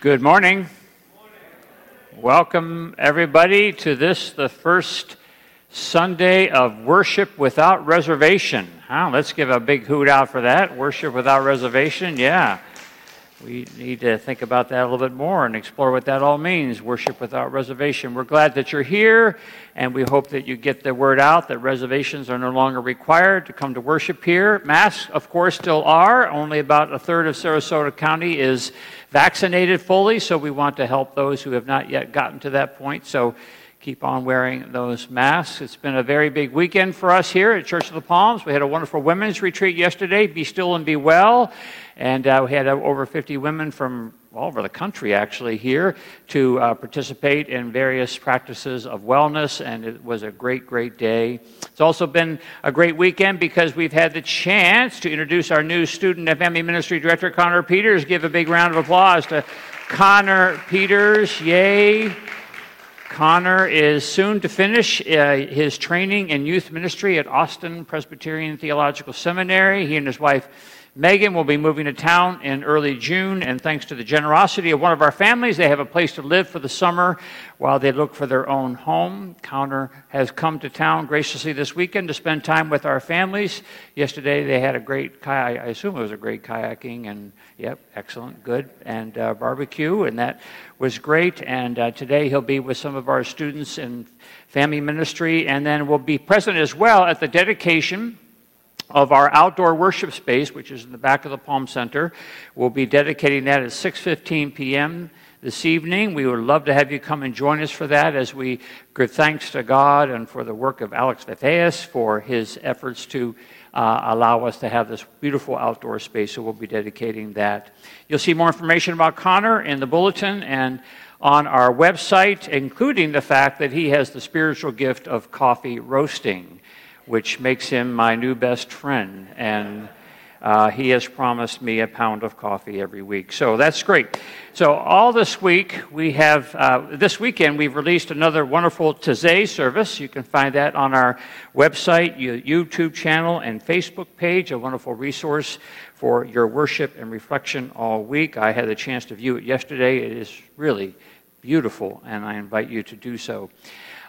Good morning. Welcome, everybody, to this, the first Sunday of Worship Without Reservation. Huh? Let's give a big hoot out for that. Worship Without Reservation, yeah we need to think about that a little bit more and explore what that all means worship without reservation. We're glad that you're here, and we hope that you get the word out that reservations are no longer required to come to worship here. Masks, of course, still are. Only about a third of Sarasota County is vaccinated fully, so we want to help those who have not yet gotten to that point. So keep on wearing those masks. It's been a very big weekend for us here at Church of the Palms. We had a wonderful women's retreat yesterday, Be Still and Be Well. And uh, we had over 50 women from all over the country actually here to uh, participate in various practices of wellness, and it was a great, great day. It's also been a great weekend because we've had the chance to introduce our new student family ministry director, Connor Peters. Give a big round of applause to Connor Peters. Yay! Connor is soon to finish uh, his training in youth ministry at Austin Presbyterian Theological Seminary. He and his wife Megan will be moving to town in early June, and thanks to the generosity of one of our families, they have a place to live for the summer while they look for their own home. Connor has come to town graciously this weekend to spend time with our families. Yesterday, they had a great kayak, I assume it was a great kayaking, and yep, excellent, good, and uh, barbecue, and that was great. And uh, today, he'll be with some of our students in family ministry, and then will be present as well at the dedication of our outdoor worship space, which is in the back of the Palm Center. We'll be dedicating that at 6:15 p.m. this evening. We would love to have you come and join us for that as we give thanks to God and for the work of Alex Vethais for his efforts to uh, allow us to have this beautiful outdoor space. So we'll be dedicating that. You'll see more information about Connor in the bulletin and on our website, including the fact that he has the spiritual gift of coffee roasting which makes him my new best friend. And uh, he has promised me a pound of coffee every week. So that's great. So, all this week, we have, uh, this weekend, we've released another wonderful Taizé service. You can find that on our website, YouTube channel, and Facebook page, a wonderful resource for your worship and reflection all week. I had the chance to view it yesterday. It is really beautiful, and I invite you to do so.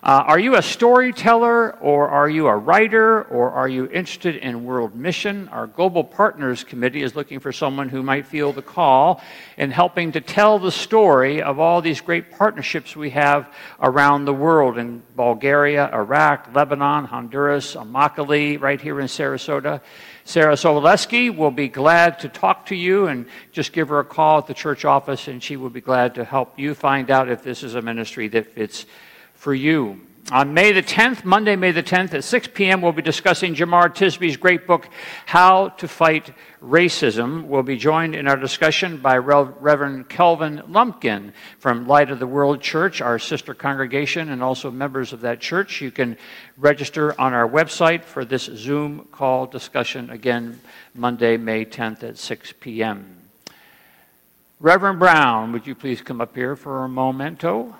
Uh, are you a storyteller, or are you a writer, or are you interested in world mission? Our Global Partners Committee is looking for someone who might feel the call in helping to tell the story of all these great partnerships we have around the world in Bulgaria, Iraq, Lebanon, Honduras, Immokalee, right here in Sarasota. Sarah Soboleski will be glad to talk to you and just give her a call at the church office, and she will be glad to help you find out if this is a ministry that fits for you. On May the 10th, Monday, May the 10th at 6 p.m., we'll be discussing Jemar Tisby's great book, How to Fight Racism. We'll be joined in our discussion by Reverend Kelvin Lumpkin from Light of the World Church, our sister congregation, and also members of that church. You can register on our website for this Zoom call discussion, again, Monday, May 10th at 6 p.m. Reverend Brown, would you please come up here for a momento?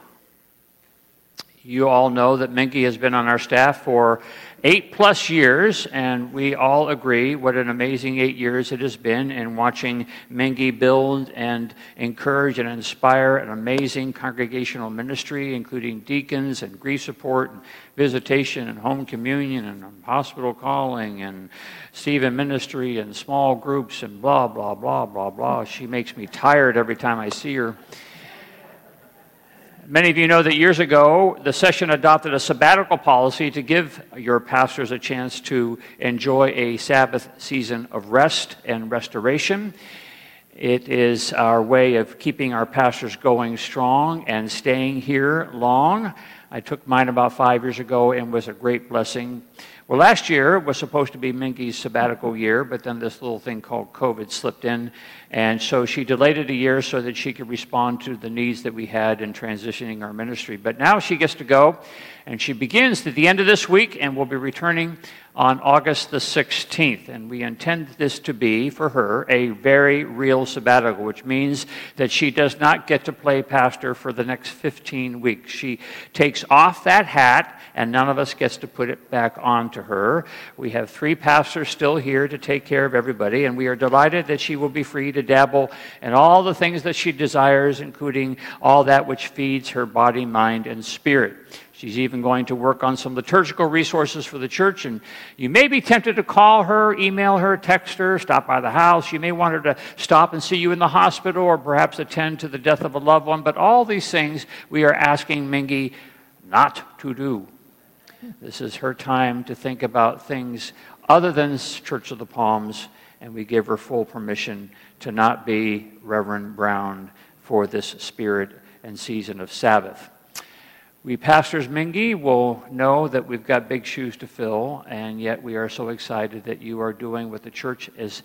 You all know that Hmingi has been on our staff for eight plus years, and we all agree what an amazing eight years it has been in watching Hmingi build and encourage and inspire an amazing congregational ministry, including deacons and grief support and visitation and home communion and hospital calling and Stephen ministry and small groups and blah, blah, blah, blah, blah. She makes me tired every time I see her. Many of you know that years ago, the session adopted a sabbatical policy to give your pastors a chance to enjoy a Sabbath season of rest and restoration. It is our way of keeping our pastors going strong and staying here long. I took mine about five years ago and was a great blessing. Well, last year was supposed to be Hmingi's sabbatical year, but then this little thing called COVID slipped in. And so she delayed it a year so that she could respond to the needs that we had in transitioning our ministry. But now she gets to go And she begins at the end of this week and will be returning on August the 16th. And we intend this to be, for her, a very real sabbatical, which means that she does not get to play pastor for the next 15 weeks. She takes off that hat, and none of us gets to put it back on to her. We have three pastors still here to take care of everybody, and we are delighted that she will be free to dabble in all the things that she desires, including all that which feeds her body, mind, and spirit. She's even going to work on some liturgical resources for the church, and you may be tempted to call her, email her, text her, stop by the house. You may want her to stop and see you in the hospital or perhaps attend to the death of a loved one. But all these things we are asking Hmingi not to do. This is her time to think about things other than Church of the Palms, and we give her full permission to not be Reverend Brown for this spirit and season of Sabbath. We pastors Hmingi will know that we've got big shoes to fill, and yet we are so excited that you are doing what the church is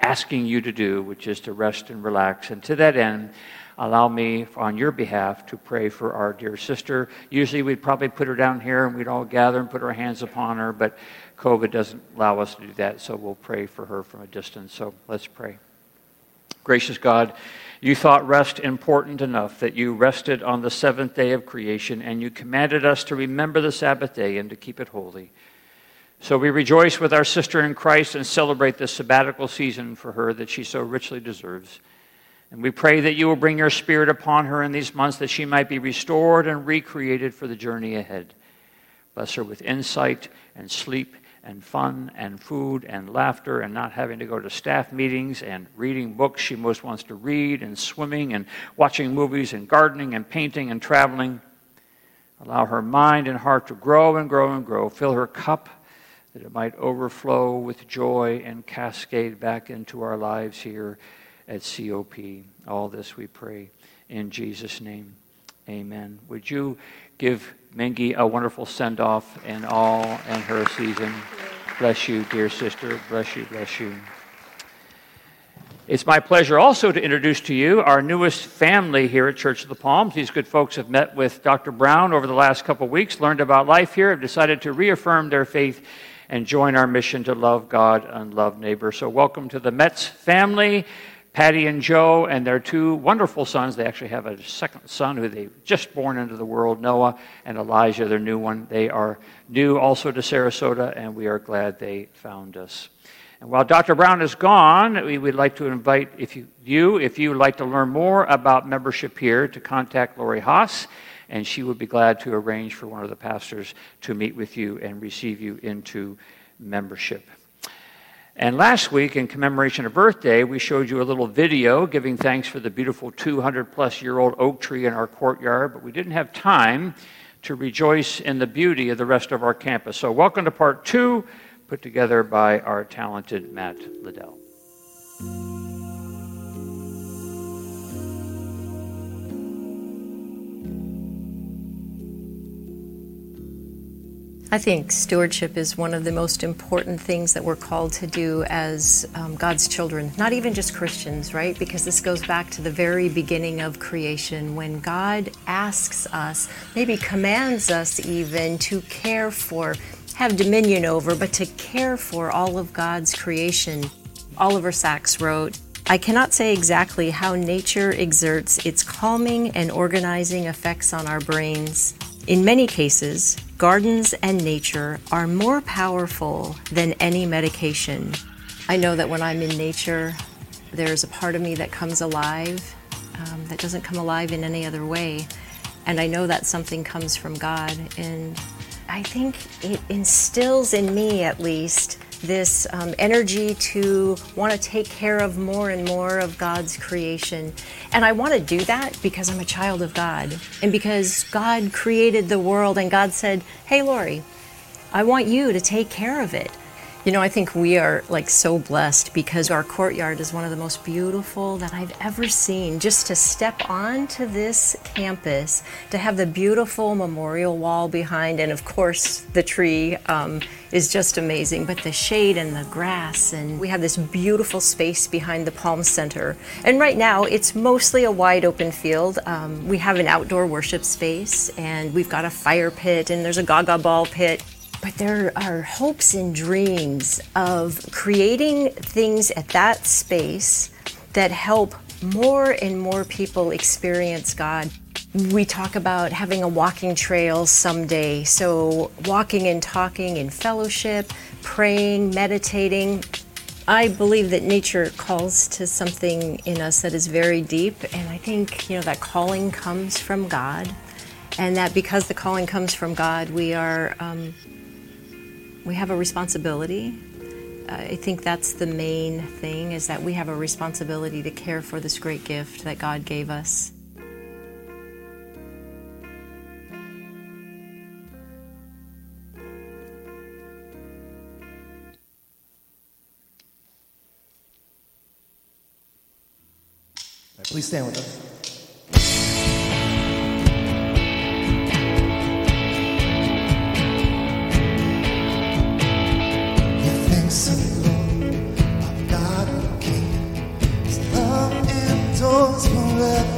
asking you to do, which is to rest and relax. And to that end, allow me on your behalf to pray for our dear sister. Usually we'd probably put her down here and we'd all gather and put our hands upon her, but COVID doesn't allow us to do that, so we'll pray for her from a distance. So let's pray. Gracious God, you thought rest important enough that you rested on the seventh day of creation, and you commanded us to remember the Sabbath day and to keep it holy. So we rejoice with our sister in Christ and celebrate this sabbatical season for her that she so richly deserves. And we pray that you will bring your spirit upon her in these months that she might be restored and recreated for the journey ahead. Bless her with insight and sleep and fun and food and laughter and not having to go to staff meetings and reading books she most wants to read and swimming and watching movies and gardening and painting and traveling. Allow her mind and heart to grow and grow and grow. Fill her cup that it might overflow with joy and cascade back into our lives here at COP. All this we pray in Jesus' name. Amen. Would you give Hmingi a wonderful send off in all and her season. Bless you, dear sister. Bless you, bless you. It's my pleasure also to introduce to you our newest family here at Church of the Palms. These good folks have met with Dr. Brown over the last couple of weeks, learned about life here, have decided to reaffirm their faith and join our mission to love God and love neighbor. So, welcome to the Metz family. Patty and Joe and their two wonderful sons. They actually have a second son who they just born into the world, Noah and Elijah, their new one. They are new also to Sarasota, and we are glad they found us. And while Dr. Brown is gone, we would like to invite if you, you, if you would like to learn more about membership here, to contact Lori Haas, and she would be glad to arrange for one of the pastors to meet with you and receive you into membership. And last week, in commemoration of Earth Day, we showed you a little video giving thanks for the beautiful 200 plus year old oak tree in our courtyard, but we didn't have time to rejoice in the beauty of the rest of our campus. So, welcome to part two, put together by our talented Matt Liddell. I think stewardship is one of the most important things that we're called to do as um, God's children, not even just Christians, right? Because this goes back to the very beginning of creation when God asks us, maybe commands us even, to care for, have dominion over, but to care for all of God's creation. Oliver Sacks wrote, I cannot say exactly how nature exerts its calming and organizing effects on our brains. In many cases, gardens and nature are more powerful than any medication. I know that when I'm in nature, there's a part of me that comes alive um, that doesn't come alive in any other way. And I know that something comes from God. And I think it instills in me, at least, this um, energy to want to take care of more and more of God's creation. And I want to do that because I'm a child of God and because God created the world and God said, Hey, Lori, I want you to take care of it. You know, I think we are like so blessed because our courtyard is one of the most beautiful that I've ever seen. Just to step onto this campus, to have the beautiful memorial wall behind, and of course the tree um, is just amazing. But the shade and the grass, and we have this beautiful space behind the Palm Center. And right now, it's mostly a wide open field. Um, we have an outdoor worship space, and we've got a fire pit, and there's a Gaga ball pit. But there are hopes and dreams of creating things at that space that help more and more people experience God. We talk about having a walking trail someday. So, walking and talking in fellowship, praying, meditating. I believe that nature calls to something in us that is very deep, and I think, you know, that calling comes from God, and that because the calling comes from God, we are um, we have a responsibility. Uh, I think that's the main thing is that we have a responsibility to care for this great gift that God gave us. Please stand with us.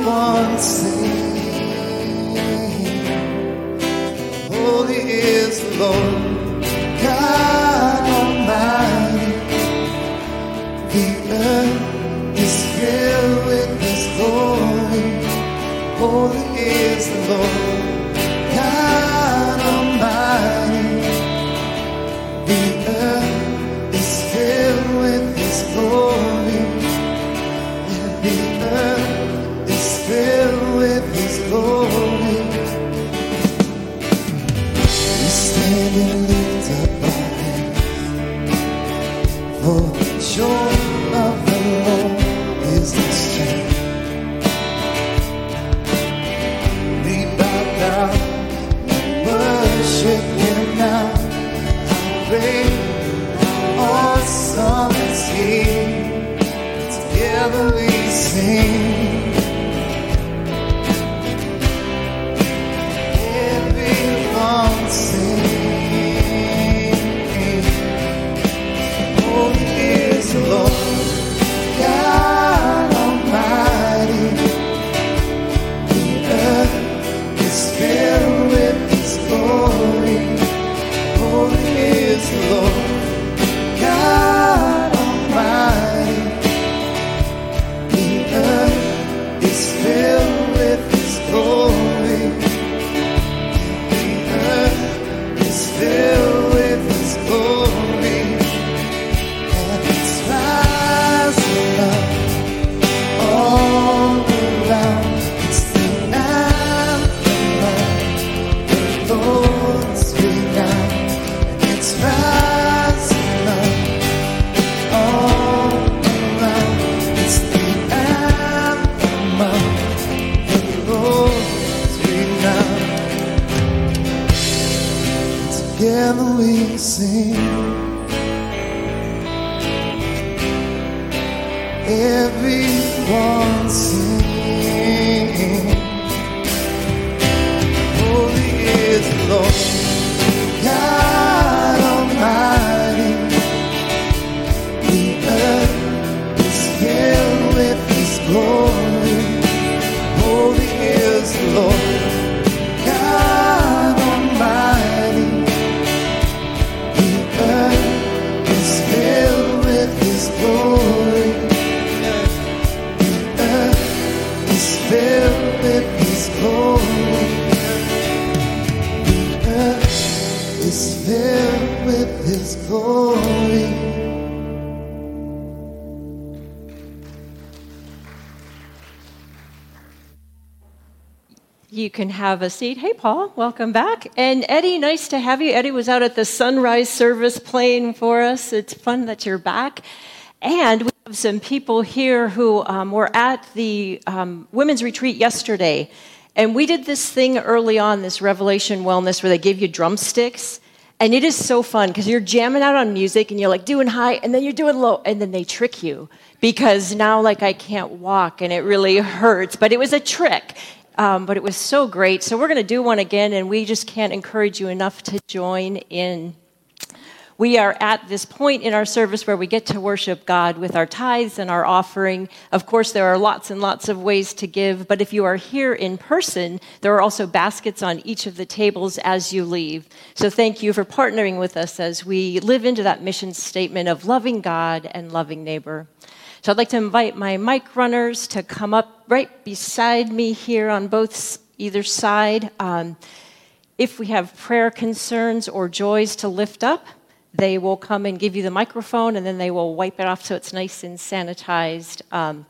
Oh, Holy is the Lord filled with His glory. You can have a seat. Hey, Paul, welcome back. And Eddie, nice to have you. Eddie was out at the sunrise service playing for us. It's fun that you're back. And we have some people here who um, were at the um, women's retreat yesterday. And we did this thing early on, this Revelation Wellness, where they gave you drumsticks. And it is so fun because you're jamming out on music and you're like doing high and then you're doing low and then they trick you because now like I can't walk and it really hurts. But it was a trick. Um, but it was so great. So we're going to do one again and we just can't encourage you enough to join in. We are at this point in our service where we get to worship God with our tithes and our offering. Of course, there are lots and lots of ways to give, but if you are here in person, there are also baskets on each of the tables as you leave. So thank you for partnering with us as we live into that mission statement of loving God and loving neighbor. So I'd like to invite my mic runners to come up right beside me here on both either side. Um, if we have prayer concerns or joys to lift up, they will come and give you the microphone and then they will wipe it off so it's nice and sanitized. Um,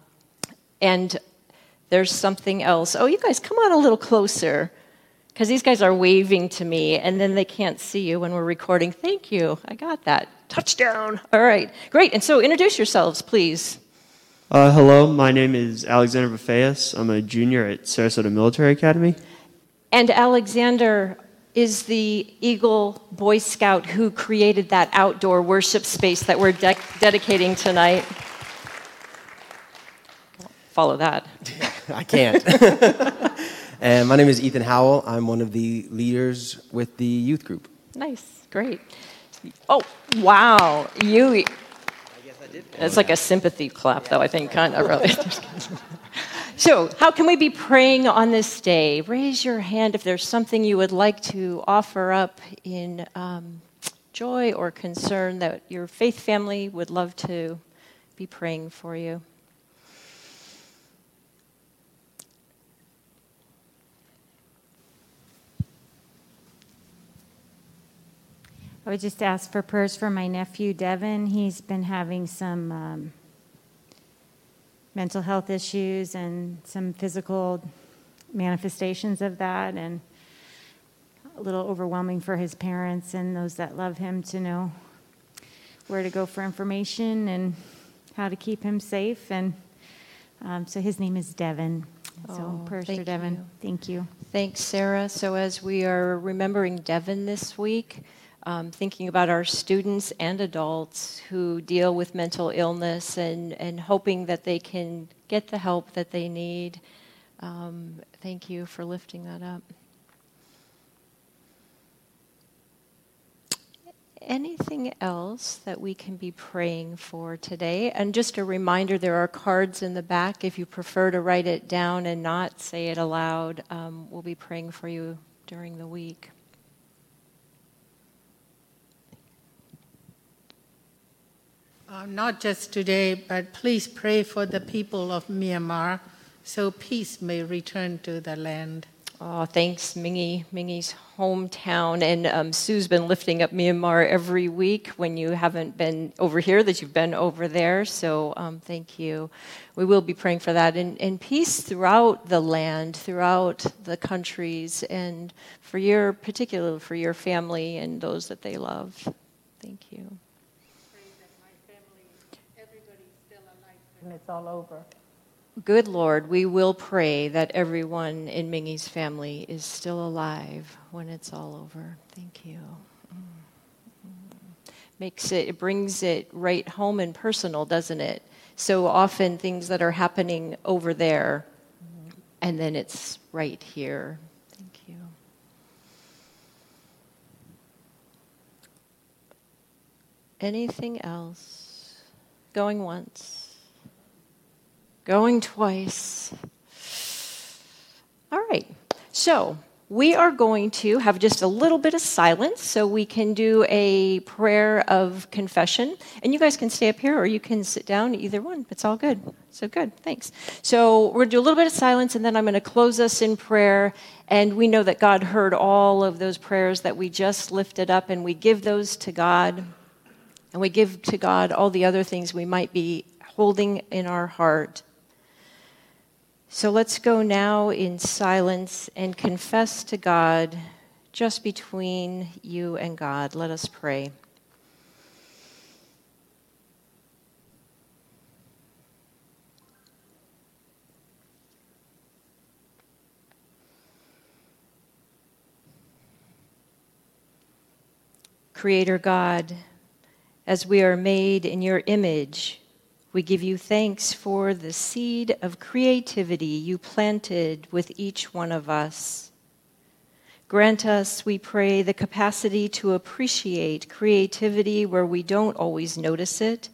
and there's something else. Oh, you guys, come on a little closer because these guys are waving to me and then they can't see you when we're recording. Thank you. I got that. Touchdown. All right. Great. And so introduce yourselves, please. Uh, hello, my name is Alexander Bafeas. I'm a junior at Sarasota Military Academy. And Alexander is the Eagle Boy Scout who created that outdoor worship space that we're de- dedicating tonight. Follow that. I can't. and uh, my name is Ethan Howell. I'm one of the leaders with the youth group. Nice. Great. Oh, wow. You. I guess I did. It's like a sympathy clap, though, I think, kind of, really. so, how can we be praying on this day? Raise your hand if there's something you would like to offer up in um, joy or concern that your faith family would love to be praying for you. I would just ask for prayers for my nephew, Devin. He's been having some um, mental health issues and some physical manifestations of that, and a little overwhelming for his parents and those that love him to know where to go for information and how to keep him safe. And um, so his name is Devin. So Oh, prayers for Devin. you. Thank you. Thanks, Sarah. So, as we are remembering Devon this week, um, thinking about our students and adults who deal with mental illness and, and hoping that they can get the help that they need, um, thank you for lifting that up. Anything else that we can be praying for today? And just a reminder there are cards in the back. If you prefer to write it down and not say it aloud, um, we'll be praying for you during the week. Uh, not just today, but please pray for the people of Myanmar so peace may return to the land. Oh, thanks, Hmingi, Hmingi's hometown. And um, Sue's been lifting up Myanmar every week when you haven't been over here, that you've been over there. So um, thank you. We will be praying for that. And, and peace throughout the land, throughout the countries, and for your, particularly for your family and those that they love. Thank you. And it's all over. Good Lord, we will pray that everyone in Hmingi's family is still alive when it's all over. Thank you. Mm. Makes it, it brings it right home and personal, doesn't it? So often things that are happening over there, and then it's right here. Thank you. Anything else? Going once? Going twice. All right. So we are going to have just a little bit of silence so we can do a prayer of confession. And you guys can stay up here or you can sit down, either one. It's all good. So good. Thanks. So we're going to do a little bit of silence and then I'm going to close us in prayer. And we know that God heard all of those prayers that we just lifted up, and we give those to God. And we give to God all the other things we might be holding in our heart. So let's go now in silence and confess to God just between you and God. Let us pray. Creator God, as we are made in your image, we give you thanks for the seed of creativity you planted with each one of us. Grant us, we pray, the capacity to appreciate creativity where we don't always notice it,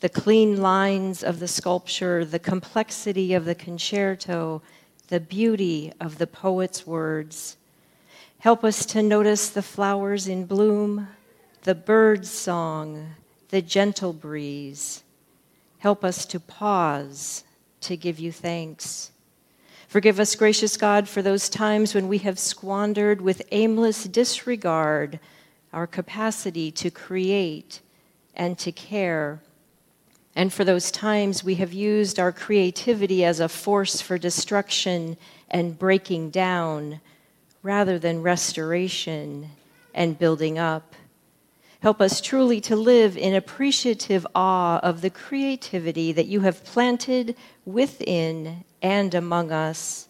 the clean lines of the sculpture, the complexity of the concerto, the beauty of the poet's words. Help us to notice the flowers in bloom, the bird's song, the gentle breeze. Help us to pause to give you thanks. Forgive us, gracious God, for those times when we have squandered with aimless disregard our capacity to create and to care. And for those times we have used our creativity as a force for destruction and breaking down rather than restoration and building up. Help us truly to live in appreciative awe of the creativity that you have planted within and among us.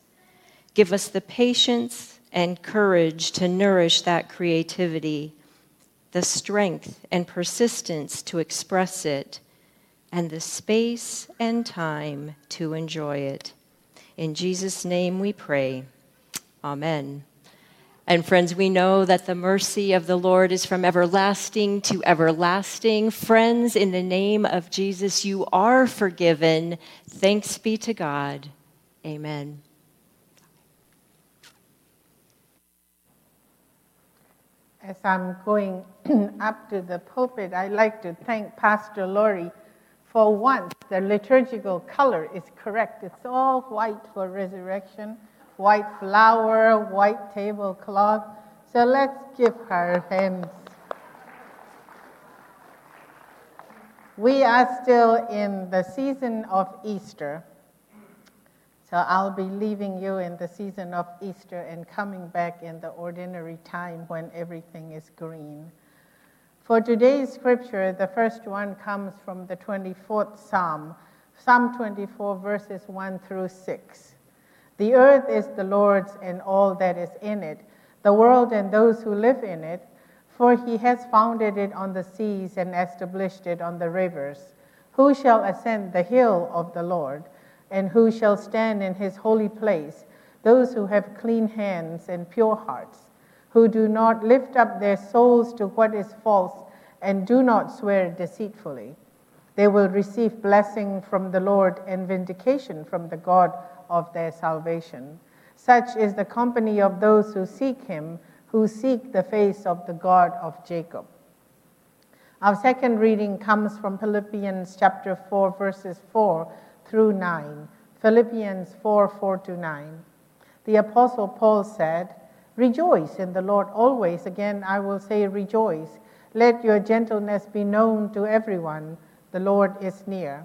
Give us the patience and courage to nourish that creativity, the strength and persistence to express it, and the space and time to enjoy it. In Jesus' name we pray. Amen. And friends, we know that the mercy of the Lord is from everlasting to everlasting. Friends, in the name of Jesus, you are forgiven. Thanks be to God. Amen. As I'm going up to the pulpit, I'd like to thank Pastor Lori For once, the liturgical color is correct. It's all white for resurrection, white flower, white tablecloth. So let's give her hands. We are still in the season of Easter. So I'll be leaving you in the season of Easter and coming back in the ordinary time when everything is green. For today's scripture, the first one comes from the 24th Psalm, Psalm 24, verses 1 through 6. The earth is the Lord's and all that is in it, the world and those who live in it, for he has founded it on the seas and established it on the rivers. Who shall ascend the hill of the Lord? And who shall stand in his holy place? Those who have clean hands and pure hearts who do not lift up their souls to what is false and do not swear deceitfully. They will receive blessing from the Lord and vindication from the God of their salvation. Such is the company of those who seek him, who seek the face of the God of Jacob. Our second reading comes from Philippians chapter 4, verses 4 through 9. Philippians 4 4 to 9. The Apostle Paul said, Rejoice in the Lord always. Again, I will say, Rejoice. Let your gentleness be known to everyone. The Lord is near.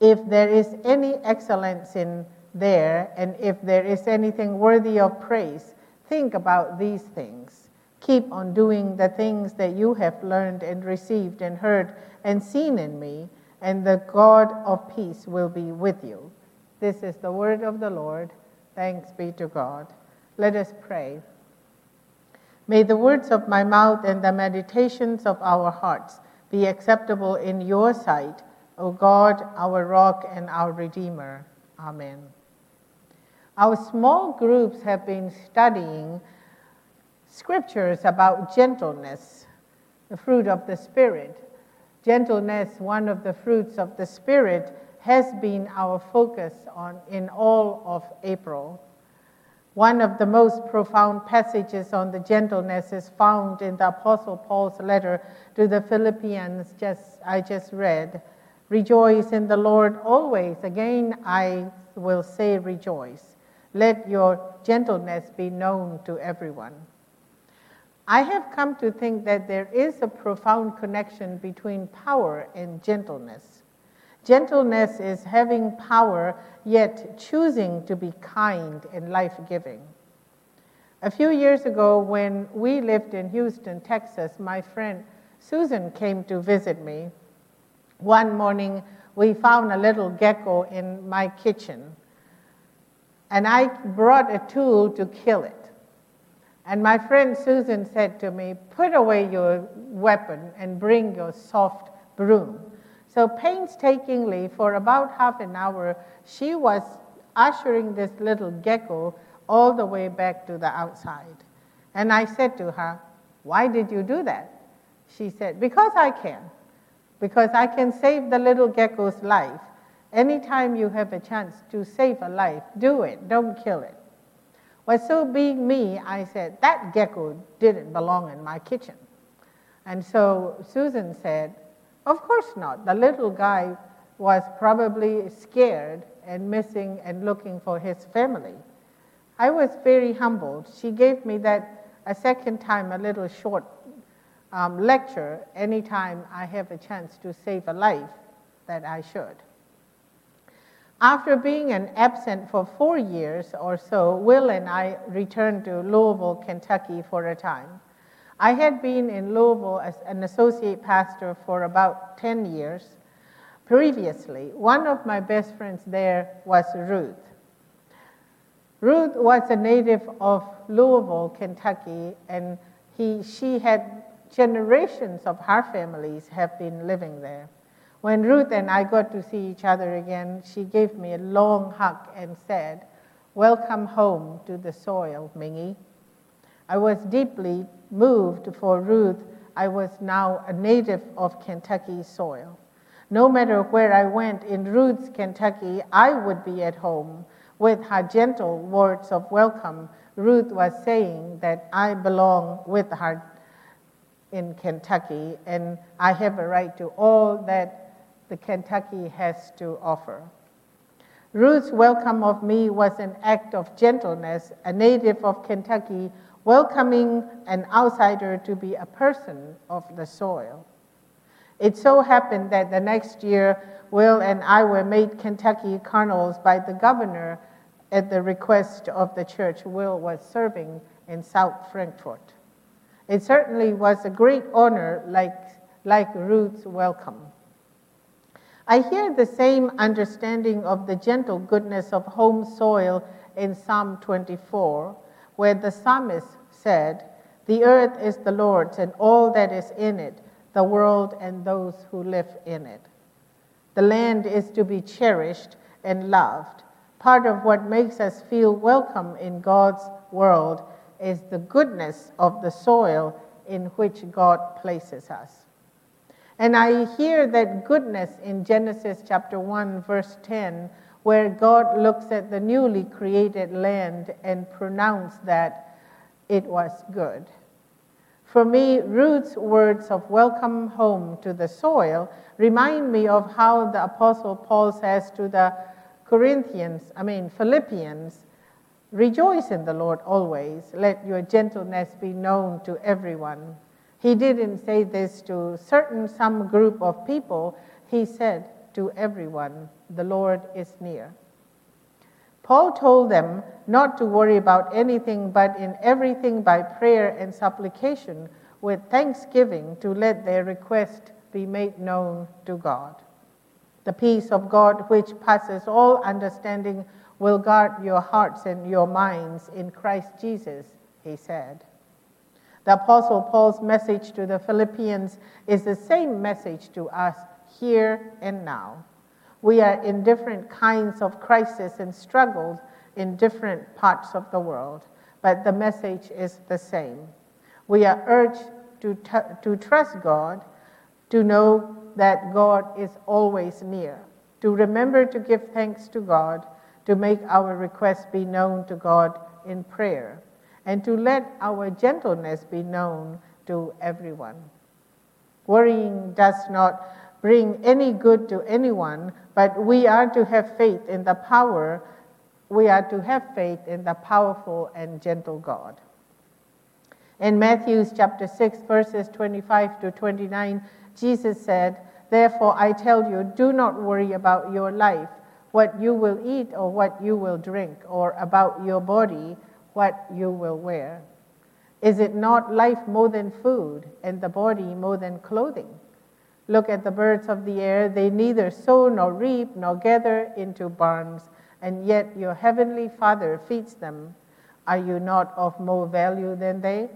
if there is any excellence in there, and if there is anything worthy of praise, think about these things. Keep on doing the things that you have learned and received and heard and seen in me, and the God of peace will be with you. This is the word of the Lord. Thanks be to God. Let us pray. May the words of my mouth and the meditations of our hearts be acceptable in your sight, O God, our rock and our redeemer. Amen. Our small groups have been studying scriptures about gentleness, the fruit of the Spirit. Gentleness, one of the fruits of the Spirit, has been our focus on in all of April. One of the most profound passages on the gentleness is found in the Apostle Paul's letter to the Philippians, just, I just read. Rejoice in the Lord always. Again, I will say rejoice. Let your gentleness be known to everyone. I have come to think that there is a profound connection between power and gentleness. Gentleness is having power, yet choosing to be kind and life giving. A few years ago, when we lived in Houston, Texas, my friend Susan came to visit me. One morning, we found a little gecko in my kitchen, and I brought a tool to kill it. And my friend Susan said to me, Put away your weapon and bring your soft broom. So, painstakingly, for about half an hour, she was ushering this little gecko all the way back to the outside. And I said to her, Why did you do that? She said, Because I can. Because I can save the little gecko's life. Anytime you have a chance to save a life, do it, don't kill it. Well, so being me, I said, That gecko didn't belong in my kitchen. And so Susan said, of course not. The little guy was probably scared and missing and looking for his family. I was very humbled. She gave me that a second time, a little short um, lecture anytime I have a chance to save a life that I should. After being an absent for four years or so, Will and I returned to Louisville, Kentucky for a time. I had been in Louisville as an associate pastor for about 10 years. Previously, one of my best friends there was Ruth. Ruth was a native of Louisville, Kentucky, and he, she had generations of her families have been living there. When Ruth and I got to see each other again, she gave me a long hug and said, Welcome home to the soil, Hmingi. I was deeply moved for Ruth. I was now a native of Kentucky soil. No matter where I went in Ruth's Kentucky, I would be at home. With her gentle words of welcome, Ruth was saying that I belong with her in Kentucky and I have a right to all that the Kentucky has to offer. Ruth's welcome of me was an act of gentleness, a native of Kentucky welcoming an outsider to be a person of the soil. It so happened that the next year, Will and I were made Kentucky colonels by the governor at the request of the church Will was serving in South Frankfort. It certainly was a great honor, like, like Ruth's welcome. I hear the same understanding of the gentle goodness of home soil in Psalm 24, where the psalmist said, The earth is the Lord's and all that is in it, the world and those who live in it. The land is to be cherished and loved. Part of what makes us feel welcome in God's world is the goodness of the soil in which God places us. And I hear that goodness in Genesis chapter 1, verse 10, where God looks at the newly created land and pronounced that it was good. For me, Ruth's words of welcome home to the soil remind me of how the Apostle Paul says to the Corinthians, I mean, Philippians, rejoice in the Lord always. Let your gentleness be known to everyone. He didn't say this to certain some group of people. He said to everyone, the Lord is near. Paul told them not to worry about anything, but in everything by prayer and supplication with thanksgiving to let their request be made known to God. The peace of God, which passes all understanding, will guard your hearts and your minds in Christ Jesus, he said. The Apostle Paul's message to the Philippians is the same message to us here and now. We are in different kinds of crisis and struggles in different parts of the world, but the message is the same. We are urged to, t- to trust God, to know that God is always near, to remember to give thanks to God, to make our requests be known to God in prayer, and to let our gentleness be known to everyone. Worrying does not bring any good to anyone, but we are to have faith in the power, we are to have faith in the powerful and gentle God. In Matthew chapter 6, verses 25 to 29, Jesus said, Therefore I tell you, do not worry about your life, what you will eat or what you will drink, or about your body, what you will wear. Is it not life more than food, and the body more than clothing? Look at the birds of the air. They neither sow nor reap nor gather into barns, and yet your heavenly Father feeds them. Are you not of more value than they?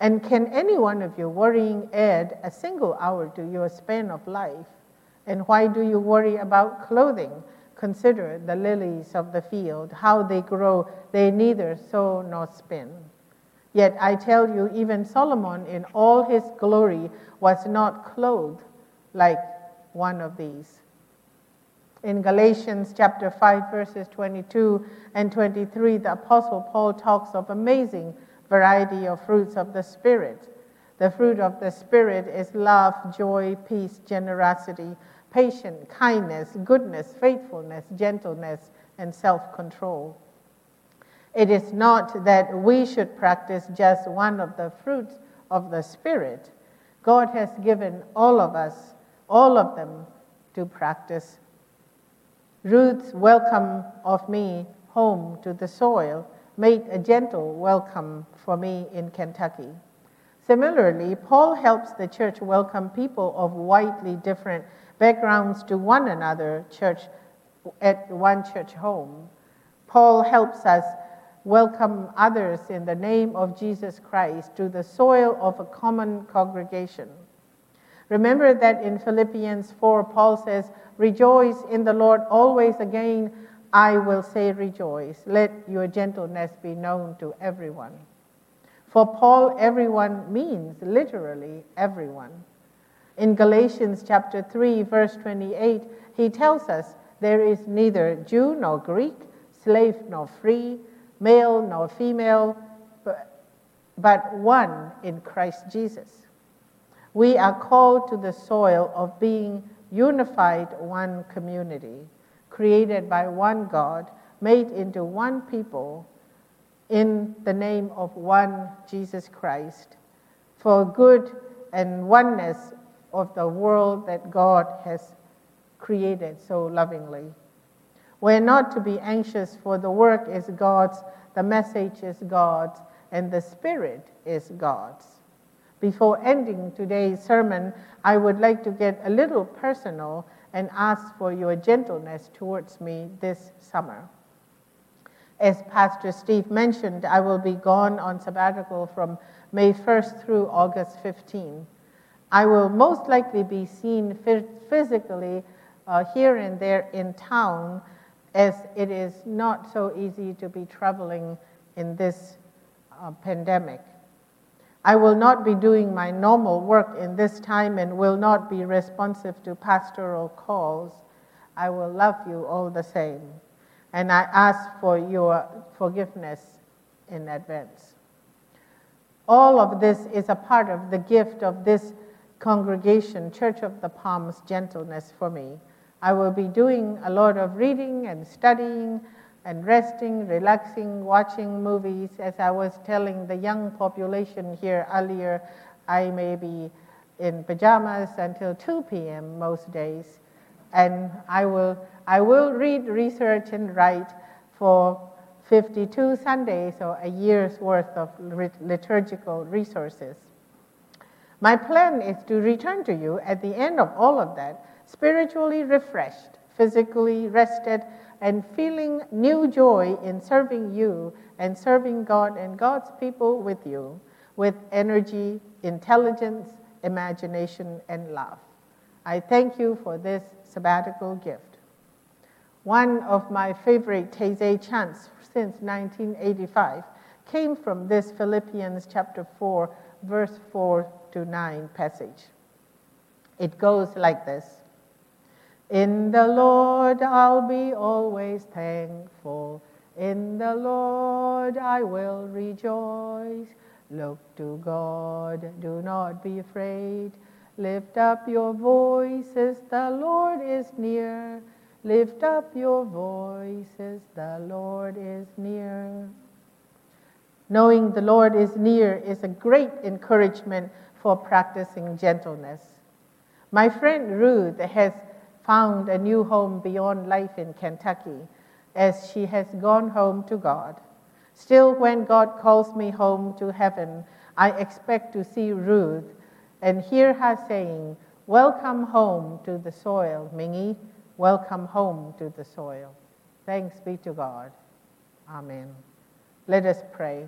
And can any one of you worrying add a single hour to your span of life? And why do you worry about clothing? Consider the lilies of the field, how they grow, they neither sow nor spin. Yet I tell you, even Solomon in all his glory was not clothed like one of these. In Galatians chapter 5, verses 22 and 23, the Apostle Paul talks of amazing variety of fruits of the Spirit. The fruit of the Spirit is love, joy, peace, generosity, patience, kindness, goodness, faithfulness, gentleness, and self control. It is not that we should practice just one of the fruits of the Spirit. God has given all of us, all of them, to practice. Ruth's welcome of me home to the soil made a gentle welcome for me in Kentucky. Similarly, Paul helps the church welcome people of widely different backgrounds to one another church at one church home. Paul helps us welcome others in the name of Jesus Christ to the soil of a common congregation. Remember that in Philippians 4, Paul says, Rejoice in the Lord always again. I will say rejoice. Let your gentleness be known to everyone. For Paul, everyone means literally everyone. In Galatians chapter 3, verse 28, he tells us there is neither Jew nor Greek, slave nor free, male nor female, but, one in Christ Jesus. We are called to the soil of being unified one community, created by one God, made into one people in the name of one Jesus Christ, for good and oneness of the world that God has created so lovingly. We're not to be anxious, for the work is God's, the message is God's, and the Spirit is God's. Before ending today's sermon, I would like to get a little personal and ask for your gentleness towards me this summer. As Pastor Steve mentioned, I will be gone on sabbatical from May 1st through August 15. I will most likely be seen physically uh, here and there in town, as it is not so easy to be traveling in this uh, pandemic. I will not be doing my normal work in this time and will not be responsive to pastoral calls. I will love you all the same. And I ask for your forgiveness in advance. All of this is a part of the gift of this congregation, Church of the Palms, gentleness for me. I will be doing a lot of reading and studying and resting, relaxing, watching movies. As I was telling the young population here earlier, I may be in pajamas until 2 p.m. most days. And I will, I will read, research, and write for 52 Sundays or a year's worth of liturgical resources. My plan is to return to you at the end of all of that spiritually refreshed, physically rested, and feeling new joy in serving you and serving God and God's people with you with energy, intelligence, imagination, and love. I thank you for this sabbatical gift. One of my favorite Taizé chants since 1985 came from this Philippians chapter 4, verse 4 to 9 passage. It goes like this in the Lord I'll be always thankful. In the Lord I will rejoice. Look to God, do not be afraid. Lift up your voices, the Lord is near. Lift up your voices, the Lord is near. Knowing the Lord is near is a great encouragement for practicing gentleness. My friend Ruth has found a new home beyond life in Kentucky as she has gone home to God. Still, when God calls me home to heaven, I expect to see Ruth and hear her saying, Welcome home to the soil, Hmingi. Welcome home to the soil. Thanks be to God. Amen. Let us pray.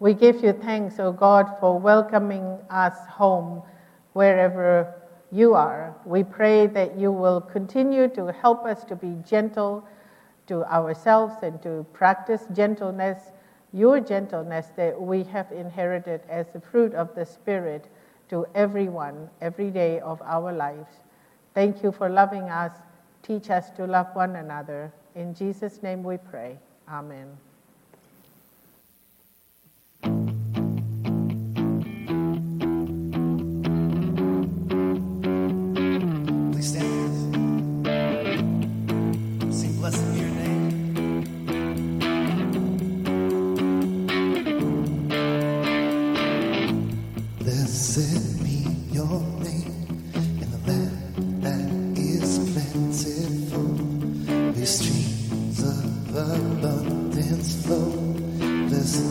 We give you thanks, O God, for welcoming us home wherever you are. We pray that you will continue to help us to be gentle to ourselves and to practice gentleness, your gentleness that we have inherited as the fruit of the Spirit to everyone every day of our lives. Thank you for loving us. Teach us to love one another. In Jesus' name we pray. Amen.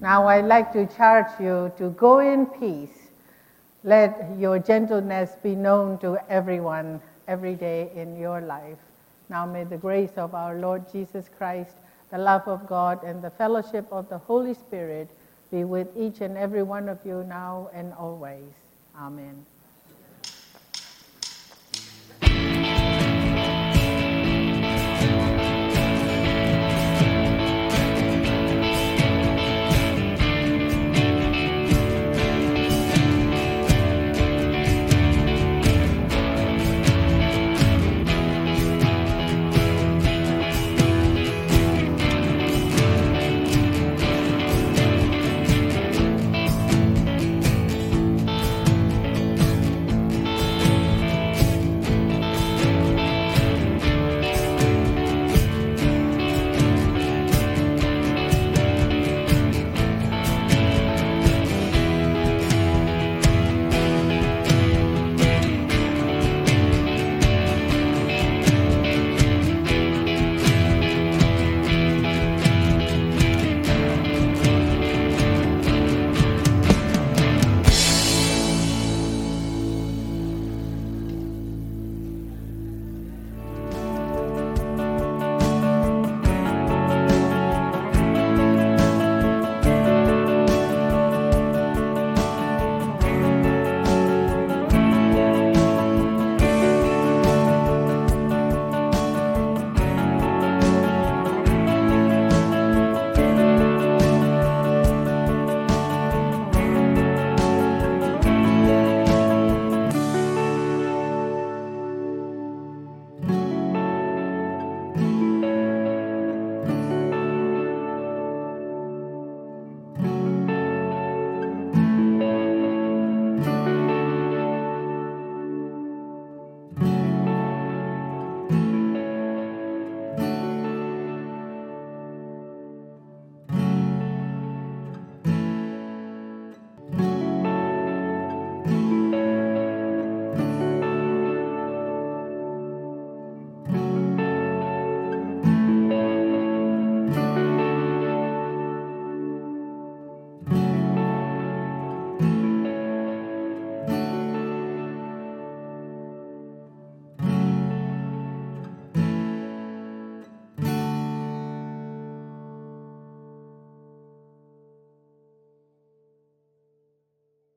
Now I like to charge you to go in peace. Let your gentleness be known to everyone every day in your life. Now may the grace of our Lord Jesus Christ, the love of God, and the fellowship of the Holy Spirit be with each and every one of you now and always. Amen.